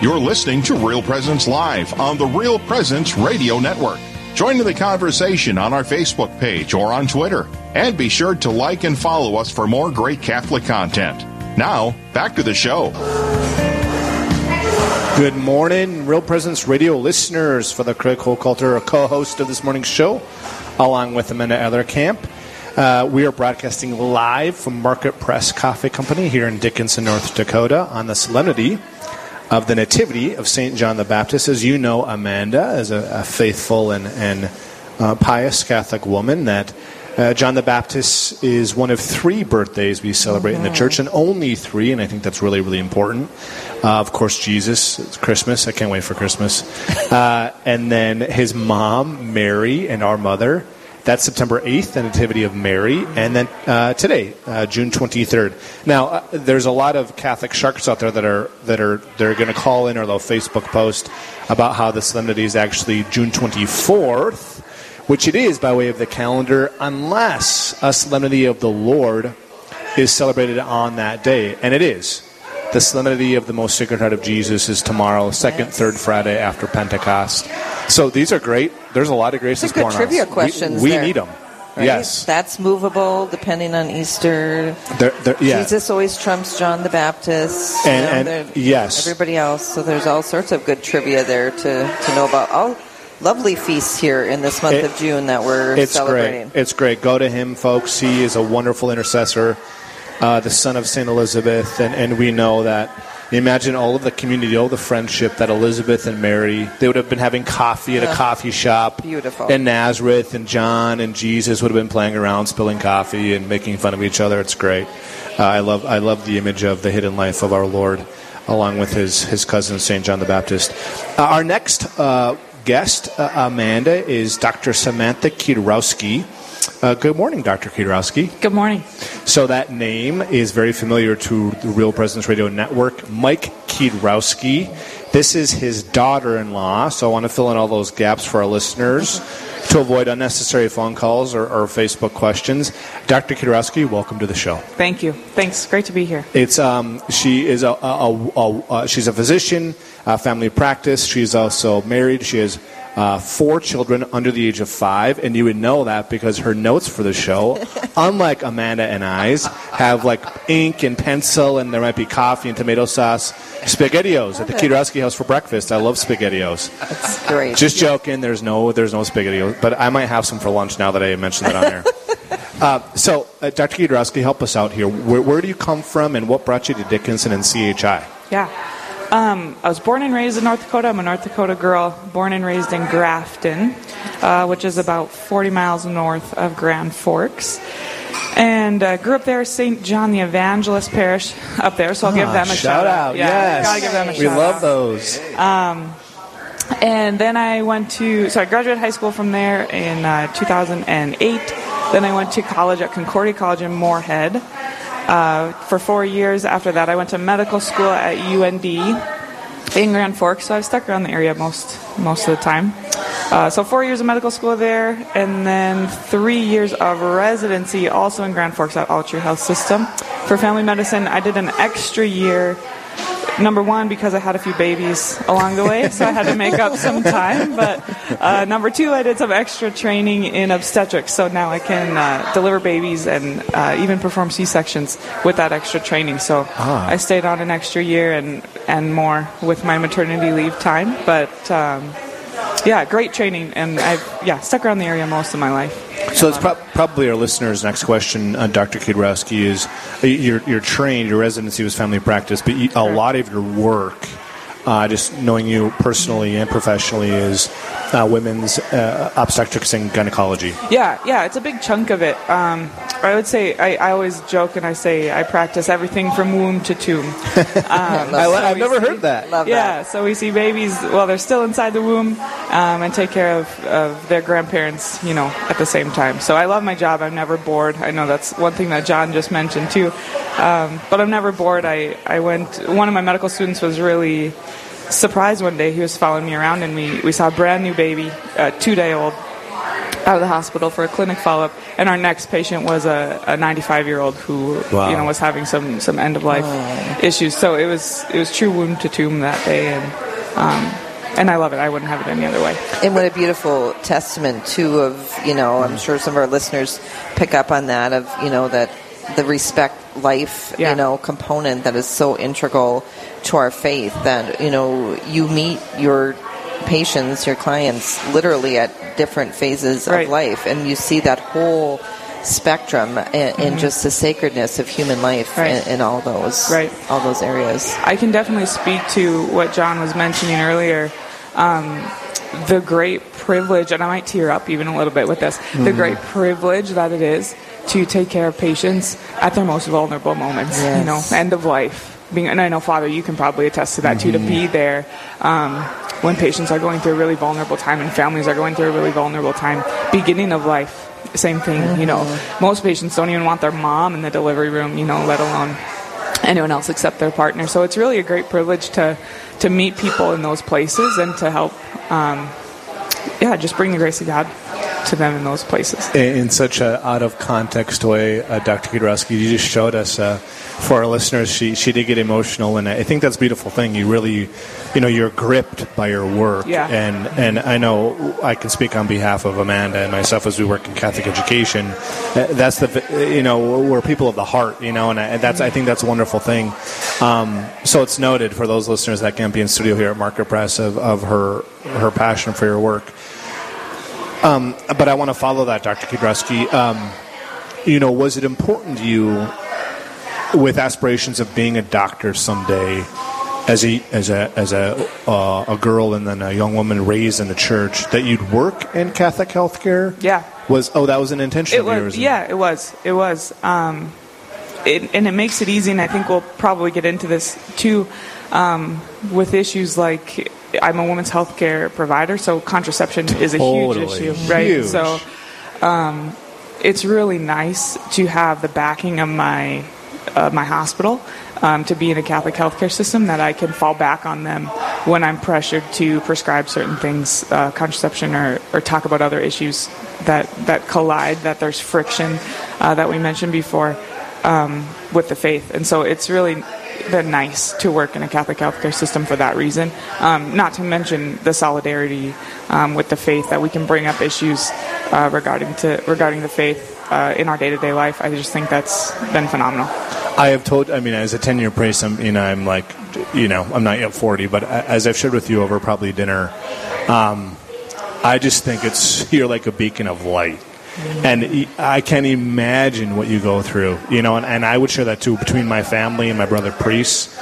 You're listening to Real Presence Live on the Real Presence Radio Network. Join in the conversation on our Facebook page or on Twitter. And be sure to like and follow us for more great Catholic content. Now, back to the show. Good morning, Real Presence Radio listeners. For the Craig Hochhalter, co-host of this morning's show, along with Amanda Ellerkamp. Uh, we are broadcasting live from Market Press Coffee Company here in Dickinson, North Dakota, on the solemnity of the Nativity of St. John the Baptist. As you know, Amanda is a, a faithful and, and uh, pious Catholic woman that uh, John the Baptist is one of three birthdays we celebrate mm-hmm. in the church, and only three, and I think that's really, really important. Uh, of course, Jesus, it's Christmas. I can't wait for Christmas. Uh, and then his mom, Mary, and our mother. That's September 8th, the Nativity of Mary. And then uh, today, uh, June 23rd. Now, uh, there's a lot of Catholic sharks out there that are that are they're going to call in or they'll Facebook post about how the solemnity is actually June 24th which it is by way of the calendar, unless a solemnity of the Lord is celebrated on that day. And it is. The solemnity of the Most Sacred Heart of Jesus is tomorrow, second, yes. third Friday after Pentecost. So these are great. There's a lot of graces going trivia on. questions. We, we need them. Right? Yes. That's movable depending on Easter. They're, they're, yeah. Jesus always trumps John the Baptist. And, and yes. Everybody else. So there's all sorts of good trivia there to, to know about. All lovely feasts here in this month it, of June that we're it's celebrating. Great. It's great. Go to him, folks. He is a wonderful intercessor, uh, the son of St. Elizabeth, and, and we know that. Imagine all of the community, all the friendship that Elizabeth and Mary, they would have been having coffee at a coffee shop. Beautiful. And Nazareth and John and Jesus would have been playing around, spilling coffee and making fun of each other. It's great. Uh, I love I love the image of the hidden life of our Lord along with his, his cousin, St. John the Baptist. Uh, our next uh, guest, uh, Amanda, is Dr. Samantha Kiedrowski. Uh, good morning, Dr. Kiedrowski. Good morning. So that name is very familiar to the Real Presence Radio Network. Mike Kiedrowski. This is his daughter-in-law, so I want to fill in all those gaps for our listeners to avoid unnecessary phone calls or, or Facebook questions. Dr. Kiedrowski, welcome to the show. Thank you. Thanks. Great to be here. It's um, she is a, a, a, a she's a physician family practice. She's also married. She has uh, four children under the age of five, and you would know that because her notes for the show, unlike Amanda and I's, have like ink and pencil, and there might be coffee and tomato sauce. Spaghettios at the Kiedrowski house for breakfast. I love Spaghettios. That's great. Just joking. There's no there's no Spaghettios, but I might have some for lunch now that I mentioned that on there. Uh, so, uh, Dr. Kiedrowski, help us out here. Where, where, do you come from, and what brought you to Dickinson and CHI? Yeah. Um, I was born and raised in North Dakota. I'm a North Dakota girl, born and raised in Grafton, uh, which is about 40 miles north of Grand Forks. And uh, grew up there, St. John the Evangelist Parish up there, so I'll give them a shout, shout out. Yeah, yes. Gotta give them a we shout love those. Um, and then I went to, so I graduated high school from there in uh, 2008. Then I went to college at Concordia College in Moorhead. Uh, for four years after that, I went to medical school at UND in Grand Forks, so I've stuck around the area most most of the time. Uh, so four years of medical school there, and then three years of residency also in Grand Forks at Altru Health System for family medicine. I did an extra year number one because I had a few babies along the way, so I had to make up some time. But uh, number two, I did some extra training in obstetrics, so now I can uh, deliver babies and uh, even perform C sections with that extra training. So ah. I stayed on an extra year and and more with my maternity leave time, but. Um, yeah, great training, and I've yeah stuck around the area most of my life. So it's pro- probably our listeners' next question, uh, Dr. Kiedrowski, is uh, you're, you're, trained, your residency was family practice, but you, a lot of your work uh, just knowing you personally and professionally is uh, women's uh, obstetrics and gynecology. Yeah, yeah, it's a big chunk of it. Um, I would say I, I, always joke and I say I practice everything from womb to tomb. Um, I, have never heard that. Love yeah, that. so we see babies while they're still inside the womb um, and take care of, of their grandparents, you know, at the same time. So I love my job. I'm never bored. I know that's one thing that John just mentioned too. Um, but I'm never bored. I, I went, one of my medical students was really surprised one day. He was following me around and we, we saw a brand new baby, uh, two day old. out of the hospital for a clinic follow-up, and our next patient was a, a 95-year-old who Wow. you know was having some some end-of-life issues. So it was it was true womb to tomb that day, and um, and I love it. I wouldn't have it any other way. And what a beautiful testament too of you know I'm sure some of our listeners pick up on that of you know that the respect life Yeah. you know component that is so integral to our faith that you know you meet your patients your clients literally at different phases Right. of life and you see that whole spectrum and, and just the sacredness of human life Mm-hmm. Right. in, in all those Right. all those areas I can definitely speak to what John was mentioning earlier. Um, the great privilege, and I might tear up even a little bit with this, the great privilege that it is to take care of patients at their most vulnerable moments, you know, end of life. Being, and I know, Father, you can probably attest to that too, to be there um, when patients are going through a really vulnerable time and families are going through a really vulnerable time. Beginning of life, same thing, you know. Most patients don't even want their mom in the delivery room, you know, let alone anyone else except their partner. So it's really a great privilege to to meet people in those places and to help, um, yeah, just bring the grace of God to them in those places. in, in such a out of context way, uh, Dr. Kudrowski, you just showed us. Uh, for our listeners, she she did get emotional, and I think that's a beautiful thing. You really, you know, you're gripped by your work, Yeah. and and I know I can speak on behalf of Amanda and myself as we work in Catholic education. Uh, That's the you know we're people of the heart, you know, and I, that's I think that's a wonderful thing. Um, so it's noted for those listeners that can't be in studio here at Market Press of, of her her passion for your work. Um, but I want to follow that, Dr. Kudrowski. Um, you know, was it important to you, with aspirations of being a doctor someday, as a as a as a uh, a girl and then a young woman raised in the church, that you'd work in Catholic healthcare? Yeah. Was oh that was an intention It of was, yours? yeah, it was, it was, um, it, and it makes it easy. And I think we'll probably get into this too, um, with issues like I'm a women's healthcare provider, so contraception is a Totally. huge issue, right? Huge. So, um, it's really nice to have the backing of my uh, my hospital um, to be in a Catholic healthcare system that I can fall back on them when I'm pressured to prescribe certain things, uh, contraception, or, or talk about other issues that that collide, that there's friction uh, that we mentioned before um, with the faith, and so it's really been nice to work in a Catholic healthcare system for that reason. Um, not to mention the solidarity um, with the faith that we can bring up issues uh, regarding to regarding the faith uh, in our day to day life. I just think that's been phenomenal. I have told. I mean, as a ten-year priest, I'm you know I'm like, you know, I'm not yet forty, but as I've shared with you over probably dinner, um, I just think it's you're like a beacon of light, and I can't imagine what you go through. You know, and, and I would share that too between my family and my brother priests.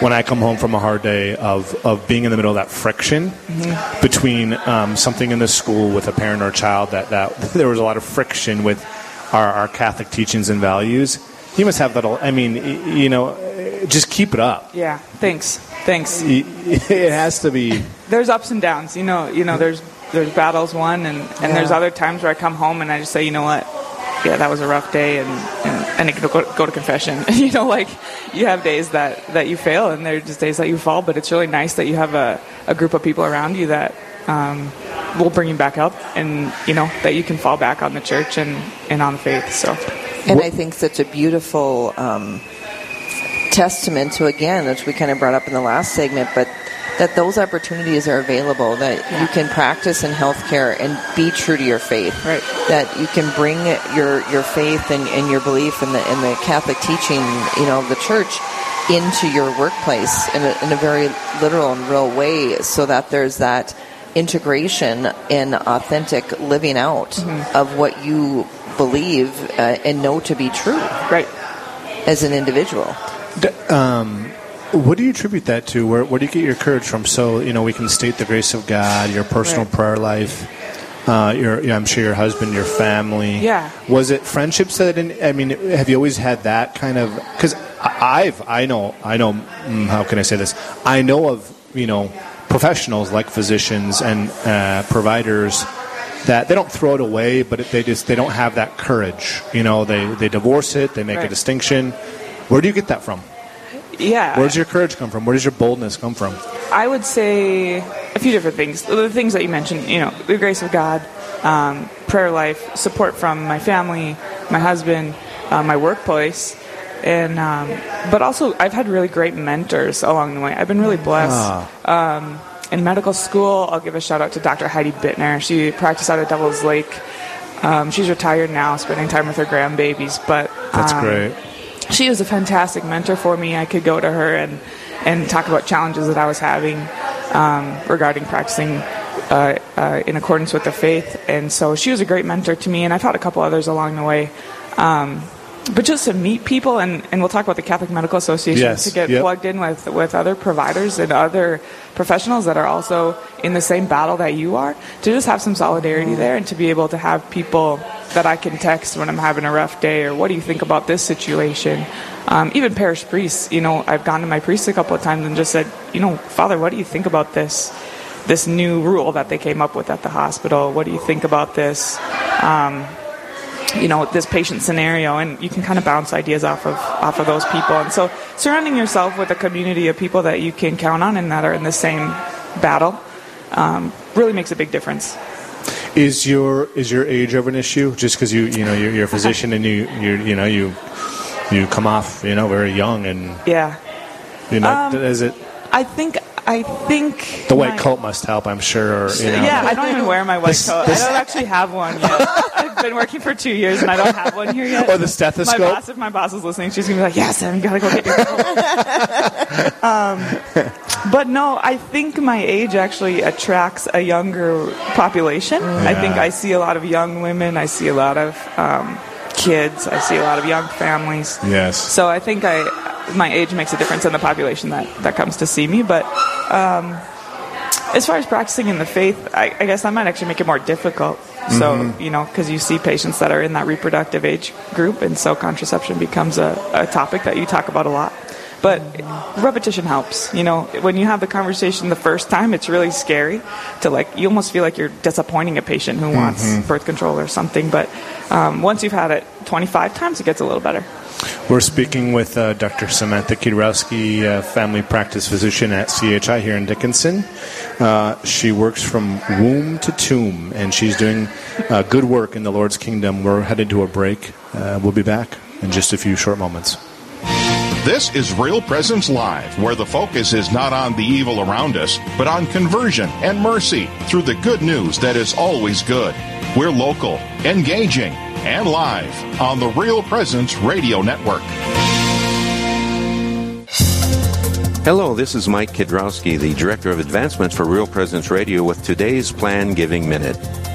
When I come home from a hard day of, of being in the middle of that friction between um, something in the school with a parent or a child, that, that there was a lot of friction with our, our Catholic teachings and values. You must have that. I mean, you know, just keep it up. Yeah, thanks, thanks. It has to be. There's ups and downs, you know. You know, there's there's battles won, and and there's other times where I come home and I just say, you know what, yeah, that was a rough day, and and, and I can go, go to confession. you know, like you have days that that you fail, and there are just days that you fall. But it's really nice that you have a a group of people around you that. Um, will bring you back up, and you know that you can fall back on the church and, and on faith. So, And I think such a beautiful um, testament to, again, which we kind of brought up in the last segment, but that those opportunities are available, that you can practice in healthcare and be true to your faith. Right. That you can bring your, your faith and, and your belief in the, in the Catholic teaching, you know, of the church into your workplace in a, in a very literal and real way so that there's that integration in authentic living out of what you believe uh, and know to be true right. as an individual. D- Um, what do you attribute that to? Where, where do you get your courage from? So you know, we can state the grace of God, your personal Right. prayer life. Uh, your, I'm sure your husband, your family. Yeah. Was it friendships that? Didn't, I mean, have you always had that kind of? Because I've, I know, I know. mm, How can I say this? I know of you know professionals like physicians and uh, providers that they don't throw it away, but they just they don't have that courage. You know, they they divorce it, they make a distinction. Where do you get that from? Yeah. Where does your courage come from? Where does your boldness come from? I would say a few different things. The things that you mentioned, you know, the grace of God, um, prayer life, support from my family, my husband, uh, my workplace, and um, but also I've had really great mentors along the way. I've been really blessed. Ah. Um, in medical school, I'll give a shout out to Dr. Heidi Bittner. She practiced out of Devil's Lake. Um, she's retired now, spending time with her grandbabies. But That's um, great. She was a fantastic mentor for me. I could go to her and, and talk about challenges that I was having um, regarding practicing uh, uh, in accordance with the faith. And so she was a great mentor to me, and I've had a couple others along the way. Um, but just to meet people, and, and we'll talk about the Catholic Medical Association, Yes, to get yep. plugged in with, with other providers and other professionals that are also in the same battle that you are, to just have some solidarity there and to be able to have people that I can text when I'm having a rough day or what do you think about this situation? Um, even parish priests, you know, I've gone to my priest a couple of times and just said, you know, Father, what do you think about this? This new rule that they came up with at the hospital. What do you think about this? Um, you know this patient scenario and you can kind of bounce ideas off of off of those people and so surrounding yourself with a community of people that you can count on and that are in the same battle um, really makes a big difference Is your is your age ever an issue? Just because you you know you're, you're a physician and you you you know you you come off you know very young and yeah you know Um, is it i think i think the white my- coat must help? I'm sure. Or, you know. yeah, I don't even wear my white This- coat. this- I don't actually have one yet. I've been working for two years and I don't have one here yet. Or the stethoscope? My boss, if my boss is listening, she's gonna be like, "Yes, you gotta go get your coat." um, but no, I think my age actually attracts a younger population. I think I see a lot of young women. I see a lot of um, kids. I see a lot of young families. Yes. So I think I my age makes a difference in the population that, that comes to see me. But um, as far as practicing in the faith, I, I guess that might actually make it more difficult. So you know, because you see patients that are in that reproductive age group, and so contraception becomes a, a topic that you talk about a lot. But repetition helps. You know, when you have the conversation the first time, it's really scary to like. You almost feel like you're disappointing a patient who wants birth control or something. But um, once you've had it 25 times, it gets a little better. We're speaking with uh, Dr. Samantha Kiedrowski, uh, family practice physician at CHI here in Dickinson. Uh, she works from womb to tomb, and she's doing uh, good work in the Lord's kingdom. We're headed to a break. Uh, we'll be back in just a few short moments. This is Real Presence Live, where the focus is not on the evil around us, but on conversion and mercy through the good news that is always good. We're local, engaging, and live on the Real Presence Radio Network. Hello, this is Mike Kiedrowski, the Director of Advancement for Real Presence Radio with today's Plan Giving Minute.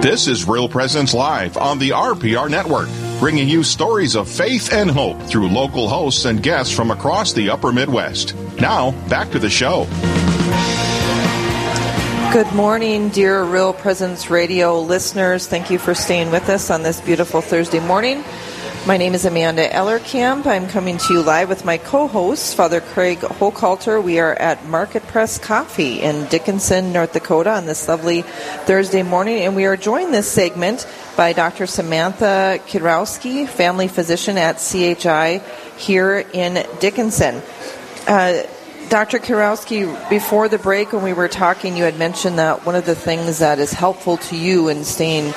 This is Real Presence Live on the RPR Network, bringing you stories of faith and hope through local hosts and guests from across the upper Midwest. Now, back to the show. Good morning, dear Real Presence Radio listeners. Thank you for staying with us on this beautiful Thursday morning. My name is Amanda Ellerkamp. I'm coming to you live with my co-host, Father Craig Hochhalter. We are at Market Press Coffee in Dickinson, North Dakota on this lovely Thursday morning, and we are joined this segment by Dr. Samantha Kiedrowski, family physician at CHI here in Dickinson. Uh, Dr. Kiedrowski, before the break when we were talking, you had mentioned that one of the things that is helpful to you in staying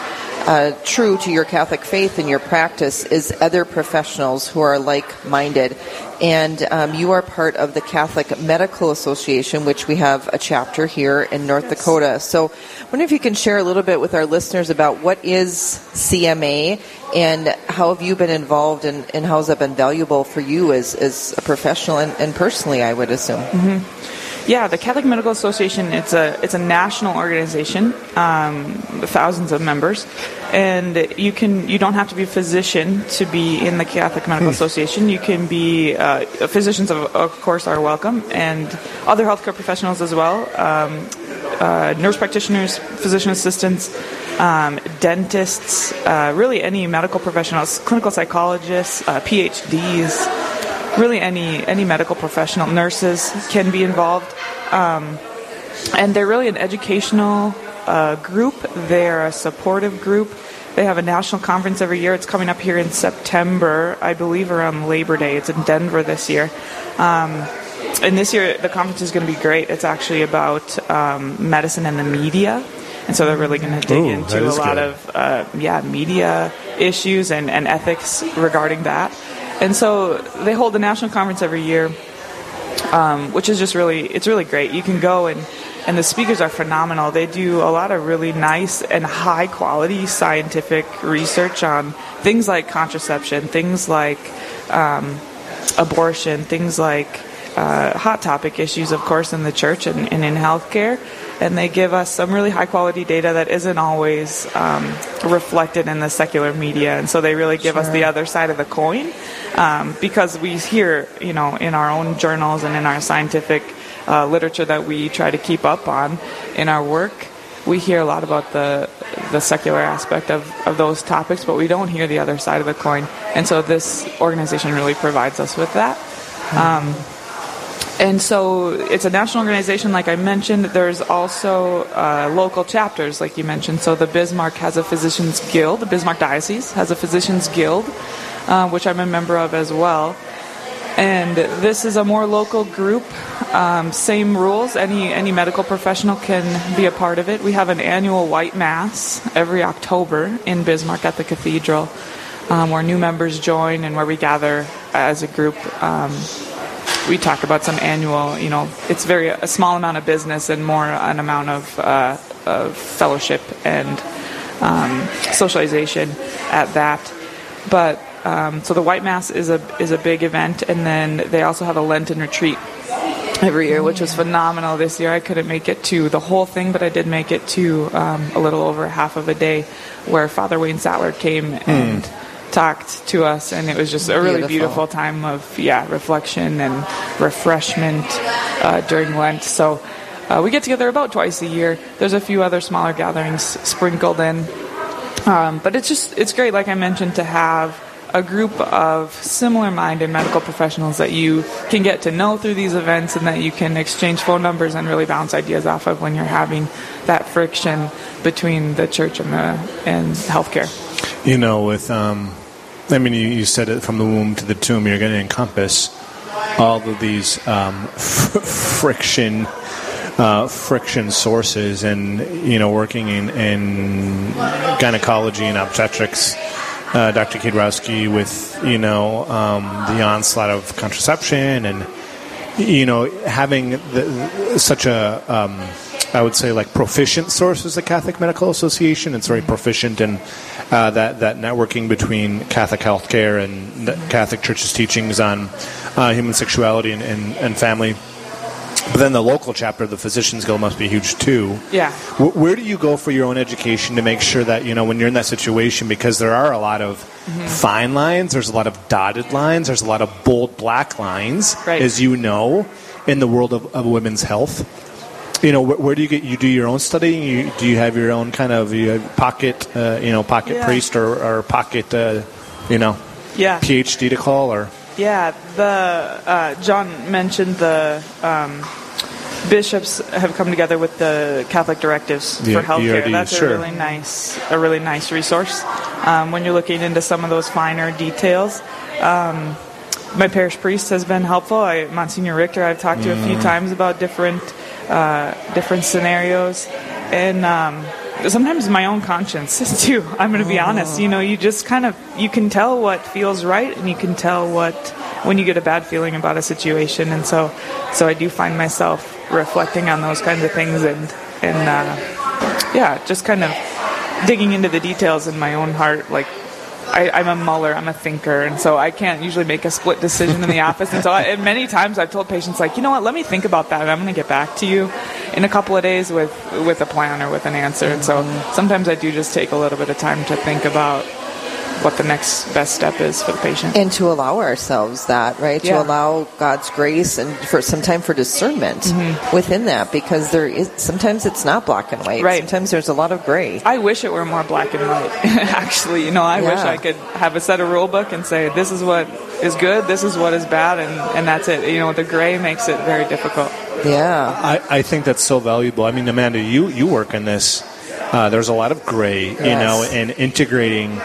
uh, true to your Catholic faith and your practice is other professionals who are like minded. And um, you are part of the Catholic Medical Association, which we have a chapter here in North yes. Dakota. So I wonder if you can share a little bit with our listeners about what is CMA and how have you been involved and, and how has that been valuable for you as, as a professional and, and personally, I would assume. Mm-hmm. Yeah, the Catholic Medical Association. It's a it's a national organization, um, thousands of members, and you can you don't have to be a physician to be in the Catholic Medical hmm. Association. You can be uh, physicians, of, of course, are welcome, and other healthcare professionals as well. Um, uh, nurse practitioners, physician assistants, um, dentists, uh, really any medical professionals, clinical psychologists, uh, PhDs really any any medical professional, nurses can be involved, um, and they're really an educational uh, group. They're a supportive group. They have a national conference every year. It's coming up here in September, I believe, around Labor Day. It's in Denver this year. Um, and this year, the conference is going to be great. It's actually about um, medicine and the media. And so they're really going to dig Ooh, into a lot good. of uh, yeah media issues and, and ethics regarding that. And so they hold a national conference every year, um, which is just really it's really great. You can go and and the speakers are phenomenal. They do a lot of really nice and high quality scientific research on things like contraception, things like um, abortion, things like uh, hot topic issues, of course, in the church and, and in healthcare and they give us some really high quality data that isn't always um, reflected in the secular media. And so they really give sure. us the other side of the coin um, because we hear, you know, in our own journals and in our scientific uh, literature that we try to keep up on in our work. We hear a lot about the the secular aspect of, of those topics, but we don't hear the other side of the coin. And so this organization really provides us with that. Um, and so it's a national organization, like I mentioned. There's also uh, local chapters, like you mentioned. So the Bismarck has a physicians guild. The Bismarck Diocese has a physicians guild, uh, which I'm a member of as well. And this is a more local group. Um, same rules. Any any medical professional can be a part of it. We have an annual white mass every October in Bismarck at the cathedral, um, where new members join and where we gather as a group. Um, we talk about some annual, you know, it's very a small amount of business and more an amount of, uh, of fellowship and um, socialization at that. But um, so the White Mass is a is a big event, and then they also have a Lenten retreat every year, which was phenomenal. This year I couldn't make it to the whole thing, but I did make it to um, a little over half of a day, where Father Wayne Sattler came and. Mm talked to us, and it was just a really beautiful, beautiful time of yeah reflection and refreshment uh, during Lent. So uh, we get together about twice a year. There's a few other smaller gatherings sprinkled in, um, but it's just it's great, like I mentioned, to have a group of similar-minded medical professionals that you can get to know through these events and that you can exchange phone numbers and really bounce ideas off of when you're having that friction between the church and the and healthcare. You know, with um, I mean, you, you, said it from the womb to the tomb. You're going to encompass all of these um, friction. Uh, friction sources and you know working in, in gynecology and obstetrics uh, Dr. Kiedrowski with you know um, the onslaught of contraception and you know having the, such a um, I would say like proficient source is the Catholic Medical Association. It's very proficient in uh, that that networking between Catholic healthcare and Catholic Church's teachings on uh, human sexuality and, and, and family. But then the local chapter of the Physicians Guild must be huge too. Yeah. Wh- Where do you go for your own education to make sure that you know when you're in that situation? Because there are a lot of Mm-hmm. fine lines, there's a lot of dotted lines, there's a lot of bold black lines, Right. as you know, in the world of, of women's health. You know, wh- where do you get? You do your own studying. You, do you have your own kind of you pocket, uh, you know, pocket Yeah. priest or, or pocket, uh, you know, Yeah. PhD to call or? Yeah, the uh, John mentioned the um, bishops have come together with the Catholic directives The for healthcare. ERDs, That's sure. a really nice, a really nice resource um, when you're looking into some of those finer details. Um, my parish priest has been helpful. I, Monsignor Richter, I've talked to a few times about different uh, different scenarios, and um, sometimes my own conscience too. I'm going to be honest. You know, you just kind of you can tell what feels right, and you can tell what when you get a bad feeling about a situation, and so so I do find myself reflecting on those kinds of things, and and uh, yeah, just kind of digging into the details in my own heart, like. I, I'm a muller. I'm a thinker, and so I can't usually make a split decision in the office. And so, I, and many times I've told patients, like, you know what, let me think about that, and I'm going to get back to you in a couple of days with with a plan or with an answer. And so, mm-hmm. sometimes I do just take a little bit of time to think about what the next best step is for the patient. and to allow ourselves that right Yeah. to allow god's grace and for some time for discernment Mm-hmm. within that because there is sometimes it's not black and white Right. sometimes there's a lot of gray I wish it were more black and white. Actually, you know, I wish I could have a set of rule book and say this is what is good, this is what is bad, and and that's it. You know, the gray makes it very difficult. yeah I, I think that's so valuable. I mean, Amanda, you, you work in this. Uh, there's a lot of gray, you Yes. know, and integrating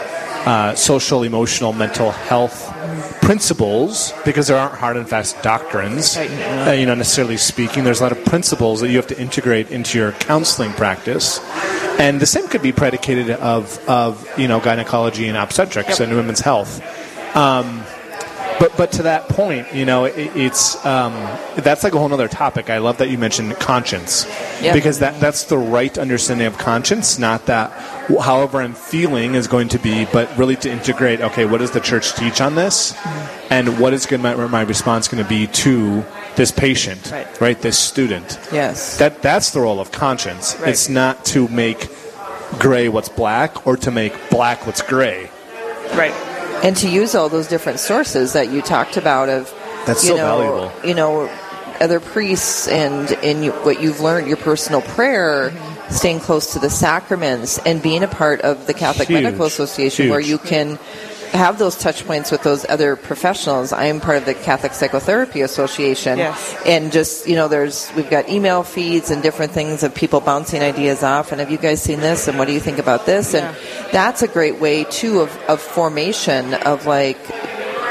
uh, social, emotional, mental health principles because there aren't hard and fast doctrines, Right. uh, you know, necessarily speaking. There's a lot of principles that you have to integrate into your counseling practice. And the same could be predicated of, of you know, gynecology and obstetrics Yep. and women's health. Um, but but to that point, you know, it, it's um, that's like a whole other topic. I love that you mentioned conscience Yeah. because that that's the right understanding of conscience, not that however I'm feeling is going to be, but really to integrate. Okay, what does the church teach on this, and what is going my, my response going to be to this patient, Right. This student. yes That that's the role of conscience. Right. It's not to make gray what's black or to make black what's gray. Right. And to use all those different sources that you talked about of That's you so know, valuable. you know other priests and in you, what you've learned your personal prayer Mm-hmm. staying close to the sacraments and being a part of the catholic Huge. medical association where you can have those touch points with those other professionals. I am part of the catholic psychotherapy association. Yes. and just you know there's we've got email feeds and different things of people bouncing ideas off. And have you guys seen this? And what do you think about this? And that's a great way too of, of formation of like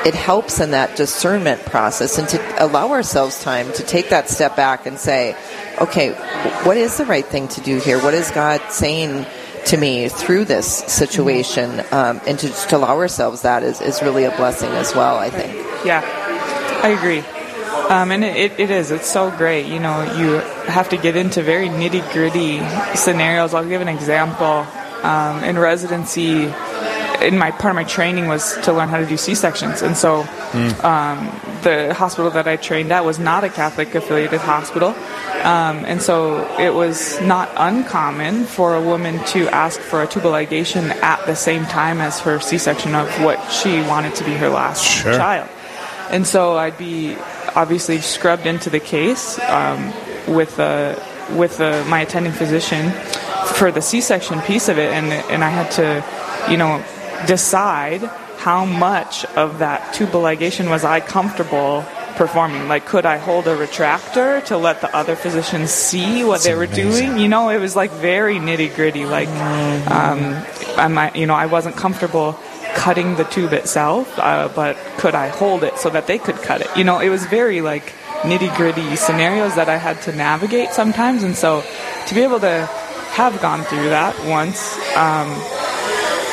it helps in that discernment process and to allow ourselves time to take that step back and say okay what is the right thing to do here? What is god saying to me through this situation um, and to allow ourselves that is, is really a blessing as well i think Yeah, I agree. Um, and it, it, it is. It's so great. You know, you have to get into very nitty gritty scenarios. I'll give an example. Um, in residency, in my part of my training was to learn how to do C sections, and so um, the hospital that I trained at was not a Catholic affiliated hospital, um, and so it was not uncommon for a woman to ask for a tubal ligation at the same time as her C section of what she wanted to be her last Sure. child. And so I'd be obviously scrubbed into the case um, with uh, with my attending physician for the C-section piece of it, and and I had to, you know, decide how much of that tubal ligation was I comfortable performing. Like, could I hold a retractor to let the other physicians see what they were doing? You know, it was like very nitty gritty. Like, um, I might, you know, I wasn't comfortable cutting the tube itself, uh, but could I hold it so that they could cut it? You know, it was very like nitty gritty scenarios that I had to navigate sometimes, and so to be able to have gone through that once, um,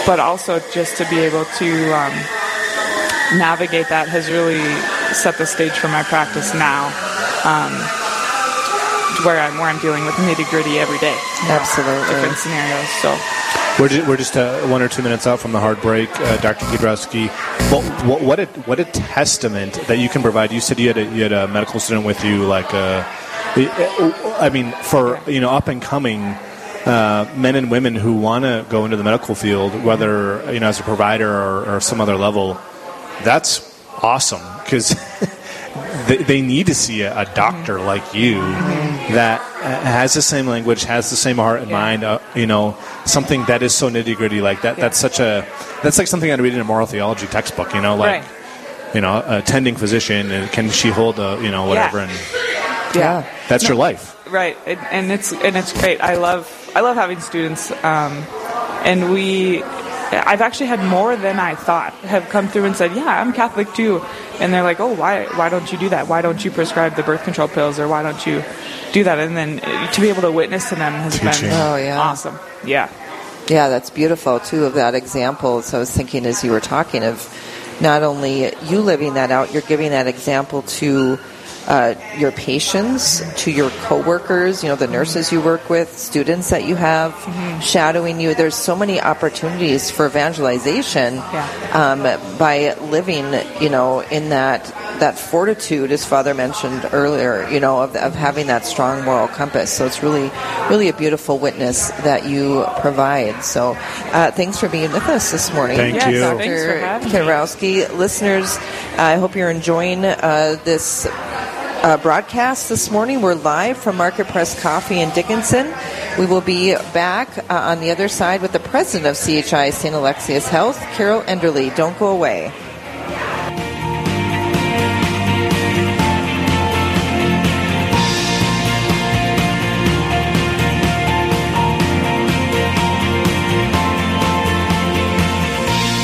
but also just to be able to um, navigate that has really set the stage for my practice now. Um, where I'm where I'm dealing with nitty gritty every day, Absolutely. different scenarios. So We're just, we're just uh, one or two minutes out from the hard break, uh, Dr. Kudrowski. What, what, what, a, what a testament that you can provide. You said you had a, you had a medical student with you like uh, I mean, for you know, up and coming uh, men and women who want to go into the medical field, whether you know as a provider or, or some other level, that's awesome because they, they, need to see a, a doctor mm-hmm. like you mm-hmm. that has the same language, has the same heart and yeah. mind. Uh, you know, something that is so nitty gritty like that. Yeah. That's such a that's like something I'd read in a moral theology textbook. You know, like. Right. You know, attending physician, and can she hold a, you know, whatever, yeah. and yeah, that's no, your life, right? And it's and it's great. I love I love having students, um, and we I've actually had more than I thought have come through and said, "Yeah, I'm Catholic too," and they're like, "Oh, why? Why don't you do that? Why don't you prescribe the birth control pills, or why don't you do that?" And then to be able to witness to them has Teaching. been oh, yeah. awesome. Yeah, yeah, that's beautiful too. Of that example, so I was thinking as you were talking of not only you living that out, you're giving that example to uh, your patients, to your coworkers, you know, the nurses you work with, students that you have mm-hmm. shadowing you. There's so many opportunities for evangelization yeah. um, by living, you know, in that that fortitude, as Father mentioned earlier, you know, of, of having that strong moral compass. So it's really, really a beautiful witness that you provide. So uh, thanks for being with us this morning. Thank yes, you. Dr. Kiedrowski. Listeners, I hope you're enjoying uh, this uh, broadcast this morning. We're live from Market Press Coffee in Dickinson. We will be back uh, on the other side with the president of CHI St. Alexius Health, Carol Enderly. Don't go away.